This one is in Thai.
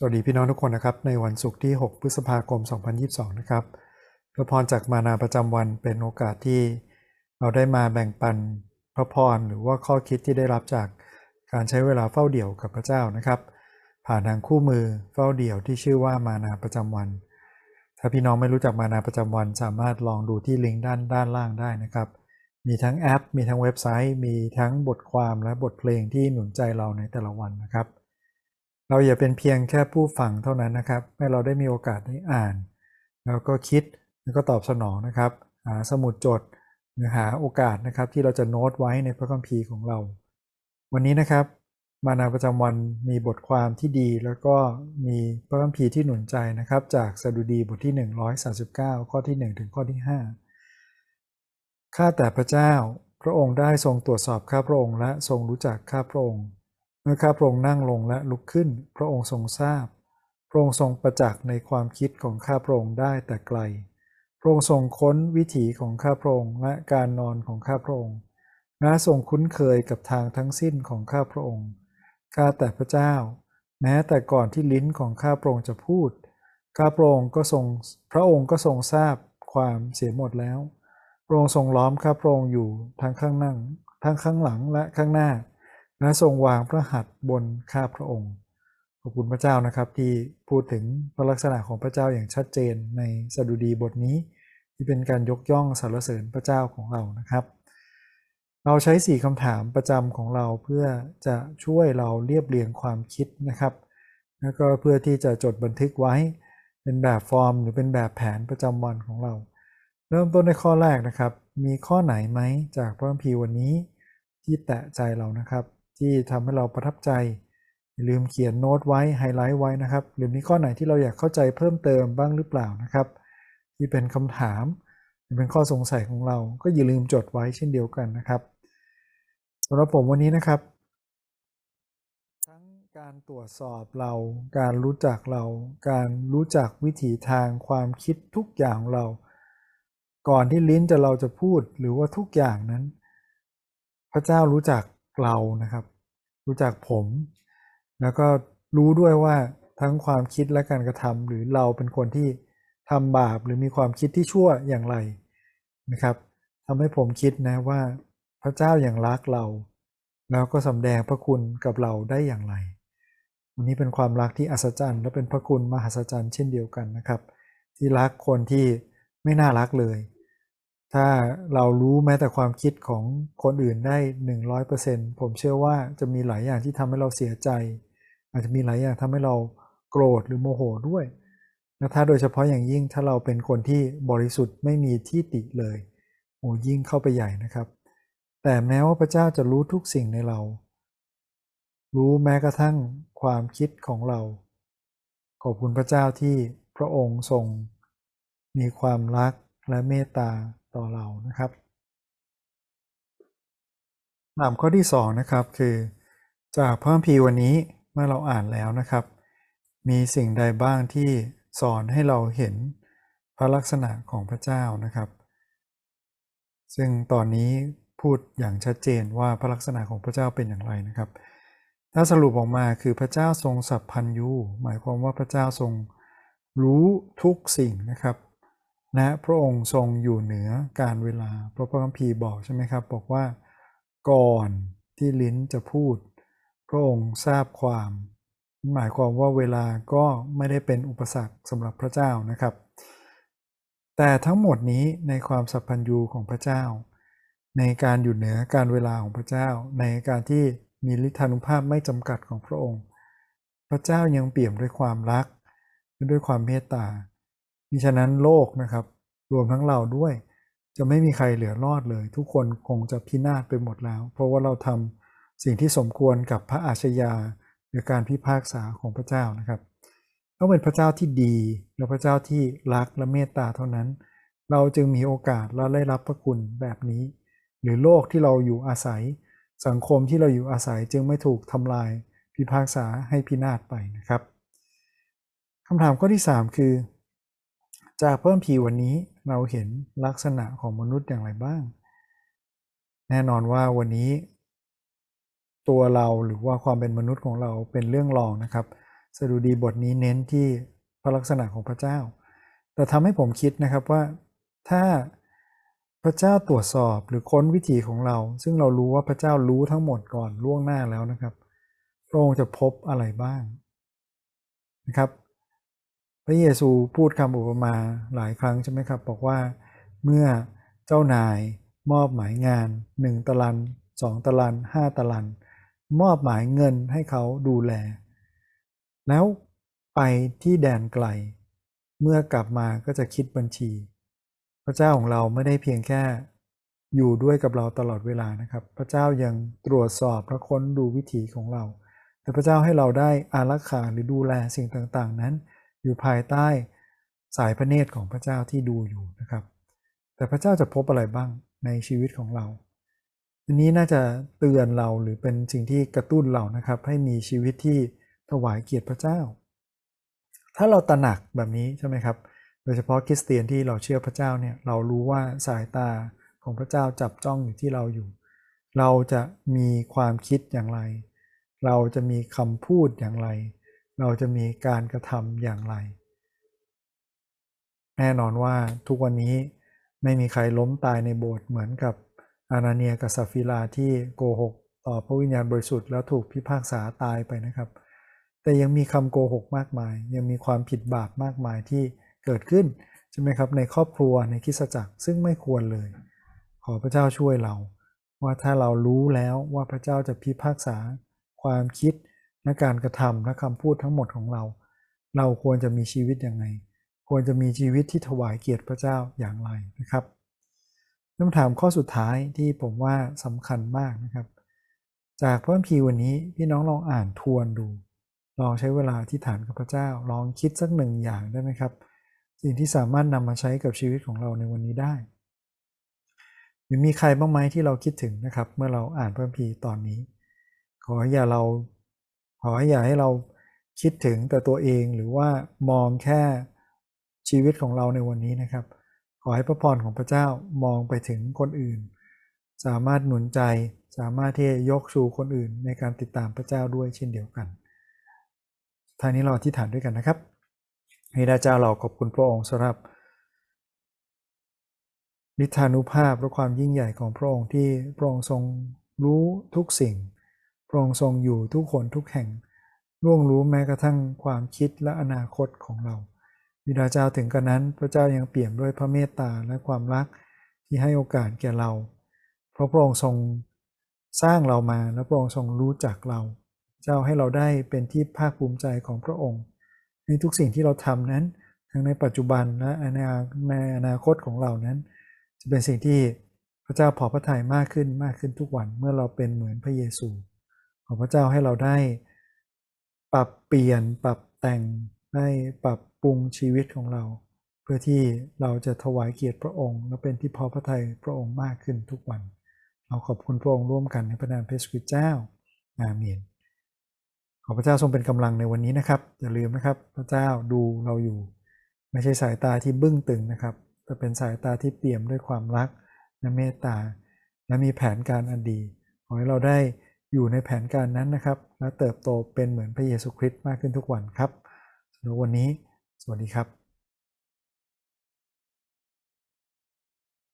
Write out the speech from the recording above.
สวัสดีพี่น้องทุกคนนะครับ ในวันศุกร์ที่ 6 พฤษภาคม 2022 นะครับพระพรจากมานาประจำวันเป็นโอกาสที่เราได้มาแบ่งปันพระพรหรือว่าข้อคิดที่ได้รับจากการใช้เวลาเฝ้าเดี่ยวกับพระเจ้านะครับ ผ่านทางคู่มือเฝ้าเดี่ยวที่ชื่อว่ามานาประจำวัน ถ้าพี่น้องไม่รู้จักมานาประจำวัน สามารถลองดูที่ลิงก์ด้านด้านล่างได้นะครับ มีทั้งแอป มีทั้งเว็บไซต์ มีทั้งบทความและบทเพลงที่หนุนใจเราในแต่ละวันนะครับ เราอย่าเป็นเพียงแค่ผู้ฟังเท่านั้นนะครับ ให้เราได้มีโอกาสได้อ่าน แล้วก็คิดแล้วก็ตอบสนองนะครับ หาสมุดจดหรือหาโอกาสนะครับที่เราจะโน้ตไว้ในพระคัมภีร์ของเรา วันนี้นะครับ มานาประจำวันมีบทความที่ดี แล้วก็มีพระคัมภีร์ที่หนุนใจนะครับ จากสดุดีบทที่ 139 ข้อที่ 1 ถึงข้อที่ 5 ข้าแต่พระเจ้าพระองค์ได้ทรงตรวจสอบข้าพระองค์และทรงรู้จักข้าพระองค์ มื่อข้าพระองค์นั่งลงและลุกขึ้น พระองค์ทรงทราบ พระองค์ทรงประจักษ์ในความคิดของข้าพระองค์ได้แต่ไกล พระองค์ทรงค้นวิถีของข้าพระองค์และการนอนของข้าพระองค์และทรงคุ้นเคยกับทางทั้งสิ้นของข้าพระองค์ข้าแต่พระเจ้า แม้แต่ก่อนที่ลิ้นของข้าพระองค์จะพูด ข้าพระองค์ก็ทรงพระองค์ก็ทรงทราบความเสียหมดแล้ว พระองค์ทรงล้อมข้าพระองค์อยู่ทั้งข้างนั่งทั้งข้างหลังและข้างหน้า และทรงวางพระหัตถ์บนข้าพระองค์ขอบคุณพระเจ้านะครับที่พูดถึงพระลักษณะของพระเจ้าอย่างชัดเจนในสดุดีบทนี้ ที่เป็นการยกย่องสรรเสริญพระเจ้าของเรานะครับ เราใช้สี่คำถามประจำของเราเพื่อจะช่วยเราเรียบเรียงความคิดนะครับ แล้วก็เพื่อที่จะจดบันทึกไว้เป็นแบบฟอร์ม หรือเป็นแบบแผนประจำวันของเรา เริ่มต้นในข้อแรกนะครับ มีข้อไหนไหมจากพระคัมภีร์วันนี้ที่แตะใจเรานะครับ ที่ทำให้เราประทับใจ อย่าลืมเขียนโน้ตไว้ไฮไลท์ไว้นะครับ หรือมีข้อไหนที่เราอยากเข้าใจเพิ่มเติมบ้างหรือเปล่านะครับ ที่เป็นคำถามหรือเป็นข้อสงสัยของเรา ก็อย่าลืมจดไว้เช่นเดียวกันนะครับสำหรับผมวันนี้นะครับ ทั้งการตรวจสอบเรา การรู้จักเรา การรู้จักวิถีทางความคิดทุกอย่างของเรา ก่อนที่ลิ้นจะเราจะพูดหรือว่าทุกอย่างนั้น พระเจ้ารู้จัก เรานะครับ รู้จักผม แล้วก็รู้ด้วยว่าทั้งความคิดและการกระทำหรือเราเป็นคนที่ทำบาปหรือมีความคิดที่ชั่วอย่างไรนะครับทำให้ผมคิดนะว่าพระเจ้าอย่างรักเรา แล้วก็สำแดงพระคุณกับเราได้อย่างไรวันนี้เป็นความรักที่อัศจรรย์ และเป็นพระคุณมหัศจรรย์เช่นเดียวกันนะครับ ที่รักคนที่ไม่น่ารักเลย ถ้าเรารู้แม้แต่ความคิดของคนอื่นได้ 100%ผมเชื่อว่าจะมีหลายอย่างที่ทำให้เราเสียใจ อาจจะมีหลายอย่างทำให้เราโกรธหรือโมโหด้วยและถ้าโดยเฉพาะอย่างยิ่งถ้าเราเป็นคนที่บริสุทธิ์ไม่มีที่ติเลยโอ้ยิ่งเข้าไปใหญ่นะครับ แต่แม้ว่าพระเจ้าจะรู้ทุกสิ่งในเรา รู้แม้กระทั่งความคิดของเรา ขอบคุณพระเจ้าที่พระองค์ทรง มีความรักและเมตตา ต่อเรานะครับคำถามข้อที่2นะครับคือ จากพระคัมภีวันนี้เมื่อเราอ่านแล้วนะครับ มีสิ่งใดบ้างที่สอนให้เราเห็นพระลักษณะของพระเจ้านะครับ ซึ่งตอนนี้พูดอย่างชัดเจนว่าพระลักษณะของพระเจ้าเป็นอย่างไรนะครับ ถ้าสรุปออกมาคือพระเจ้าทรงสัพพัญญูหมายความว่าพระเจ้าทรงรู้ทุกสิ่งนะครับ นะพระองค์ทรงอยู่เหนือการเวลา เพราะพระคัมภีร์บอกใช่ไหมครับ บอกว่า ก่อนที่ลิ้นจะพูด พระองค์ทราบความ หมายความว่าเวลาก็ไม่ได้เป็นอุปสรรคสำหรับพระเจ้านะครับ แต่ทั้งหมดนี้ในความสัพพัญญูของพระเจ้า ในการอยู่เหนือการเวลาของพระเจ้า ในการที่มีฤทธานุภาพไม่จำกัดของพระองค์ พระเจ้ายังเปี่ยมด้วยความรัก ด้วยความเมตตา มิฉะนั้นโลกนะครับ รวมทั้งเราด้วย จะไม่มีใครเหลือรอดเลย ทุกคนคงจะพินาศไปหมดแล้ว เพราะว่าเราทำสิ่งที่สมควรกับพระอาชญาหรือการพิพากษาของพระเจ้านะครับต้องเป็นพระเจ้าที่ดีและพระเจ้าที่รักและเมตตาเท่านั้น เราจึงมีโอกาสและได้รับพระคุณแบบนี้ หรือโลกที่เราอยู่อาศัย สังคมที่เราอยู่อาศัยจึงไม่ถูกทำลาย พิพากษาให้พินาศไปนะครับคำถามข้อที่ 3 คือ จากเพิ่มพีวันนี้เราเห็นลักษณะของมนุษย์อย่างไรบ้าง แน่นอนว่าวันนี้ ตัวเราหรือว่าความเป็นมนุษย์ของเราเป็นเรื่องรองนะครับสดุดีบทนี้เน้นที่พระลักษณะของพระเจ้า แต่ทำให้ผมคิดนะครับว่าถ้าพระเจ้าตรวจสอบหรือค้นวิถีของเรา ซึ่งเรารู้ว่าพระเจ้ารู้ทั้งหมดก่อนล่วงหน้าแล้วนะครับ พระองค์จะพบอะไรบ้างนะครับ พระเยซูพูดคำอุปมาหลายครั้งใช่ไหมครับ บอกว่าเมื่อเจ้านายมอบหมายงาน 1ตารางสองตารางห้าตารางมอบหมายเงินให้เขาดูแล แล้วไปที่แดนไกล เมื่อกลับมาก็จะคิดบัญชี พระเจ้าของเราไม่ได้เพียงแค่อยู่ด้วยกับเราตลอดเวลานะครับ พระเจ้ายังตรวจสอบพระค้นดูวิถีของเรา แต่พระเจ้าให้เราได้อารักขาหรือดูแลสิ่งต่างๆ นั้น อยู่ภายใต้สายพระเนตรของพระเจ้าที่ดูอยู่นะครับ แต่พระเจ้าจะพบอะไรบ้างในชีวิตของเรา อันนี้น่าจะเตือนเราหรือเป็นสิ่งที่กระตุ้นเรานะครับ ให้มีชีวิตที่ถวายเกียรติพระเจ้า ถ้าเราตระหนักแบบนี้ใช่ไหมครับ โดยเฉพาะคริสเตียนที่เราเชื่อพระเจ้าเนี่ย เรารู้ว่าสายตาของพระเจ้าจับจ้องอยู่ที่เราอยู่ เราจะมีความคิดอย่างไร เราจะมีคำพูดอย่างไร เราจะมีการกระทำอย่างไร แน่นอนว่าทุกวันนี้ไม่มีใครล้มตายในโบสถ์เหมือนกับอานาเนียกับซาฟิลาที่โกหกต่อพระวิญญาณบริสุทธิ์แล้วถูกพิพากษาตายไปนะครับ แต่ยังมีคำโกหกมากมาย ยังมีความผิดบาปมากมายที่เกิดขึ้นใช่ไหมครับในครอบครัวในคิสจักรซึ่งไม่ควรเลย ขอพระเจ้าช่วยเรา ว่าถ้าเรารู้แล้วว่าพระเจ้าจะพิพากษา ความคิด และการกระทำและคำพูดทั้งหมดของเรา เราควรจะมีชีวิตยังไง ควรจะมีชีวิตที่ถวายเกียรติพระเจ้าอย่างไรนะครับคำถามข้อสุดท้ายที่ผมว่าสำคัญมากนะครับ จากพระคัมภีร์วันนี้พี่น้องลองอ่านทวนดู ลองใช้เวลาที่ฐานกับพระเจ้า ลองคิดสักหนึ่งอย่างได้ไหมครับ สิ่งที่สามารถนำมาใช้กับชีวิตของเราในวันนี้ได้หรือมีใครบ้างไหมที่เราคิดถึงนะครับ เมื่อเราอ่านพระคัมภีร์ตอนนี้ ขออย่าเรา ขอให้อย่าให้เราคิดถึงแต่ตัวเองหรือว่ามองแค่ชีวิตของเราในวันนี้นะครับ ขอให้พระพรของพระเจ้ามองไปถึงคนอื่น สามารถหนุนใจสามารถที่จะยกชูคนอื่นในการติดตามพระเจ้าด้วยเช่นเดียวกันทางนี้เราอธิฐานด้วยกันนะครับให้ดาเจ้าเราขอบคุณพระองค์สำหรับนิทานุภาพและความยิ่งใหญ่ของพระองค์ที่พระองค์ทรงรู้ทุกสิ่ง พระองค์ทรงอยู่ทุกคนทุกแห่งร่วงรู้แม้กระทั่งความคิดและอนาคตของเราบิดาเจ้าถึงกระนั้น พระเจ้ายังเปี่ยมด้วยพระเมตตาและความรักที่ให้โอกาสแก่เรา เพราะพระองค์ทรงสร้างเรามาและพระองค์ทรงรู้จักเรา เจ้าให้เราได้เป็นที่ภาคภูมิใจของพระองค์ ในทุกสิ่งที่เราทำนั้น ทั้งในปัจจุบันและในอนาคตของเรานั้น จะเป็นสิ่งที่พระเจ้าพอพระทัยมากขึ้นมากขึ้นทุกวันเมื่อเราเป็นเหมือนพระเยซู ขอพระเจ้าให้เราได้ ปรับเปลี่ยนปรับแต่งได้ปรับปรุงชีวิตของเรา เพื่อที่เราจะถวายเกียรติพระองค์ และเป็นที่พอพระทัยพระองค์มากขึ้นทุกวัน เราขอบคุณพระองค์ร่วมกันในพระนามพระสุริเจ้าอาเมนขอพระเจ้าทรงเป็นกำลังในวันนี้นะครับอย่าลืมนะครับ พระเจ้าดูเราอยู่ ไม่ใช่สายตาที่บึ้งตึงนะครับแต่เป็นสายตาที่เปี่ยมด้วยความรักและเมตตาและมีแผนการอันดีขอให้เราได้ อยู่ในแผนการนั้นนะครับ และเติบโตเป็นเหมือนพระเยซูคริสต์มากขึ้นทุกวันครับสำหรับวันนี้ สวัสดีครับ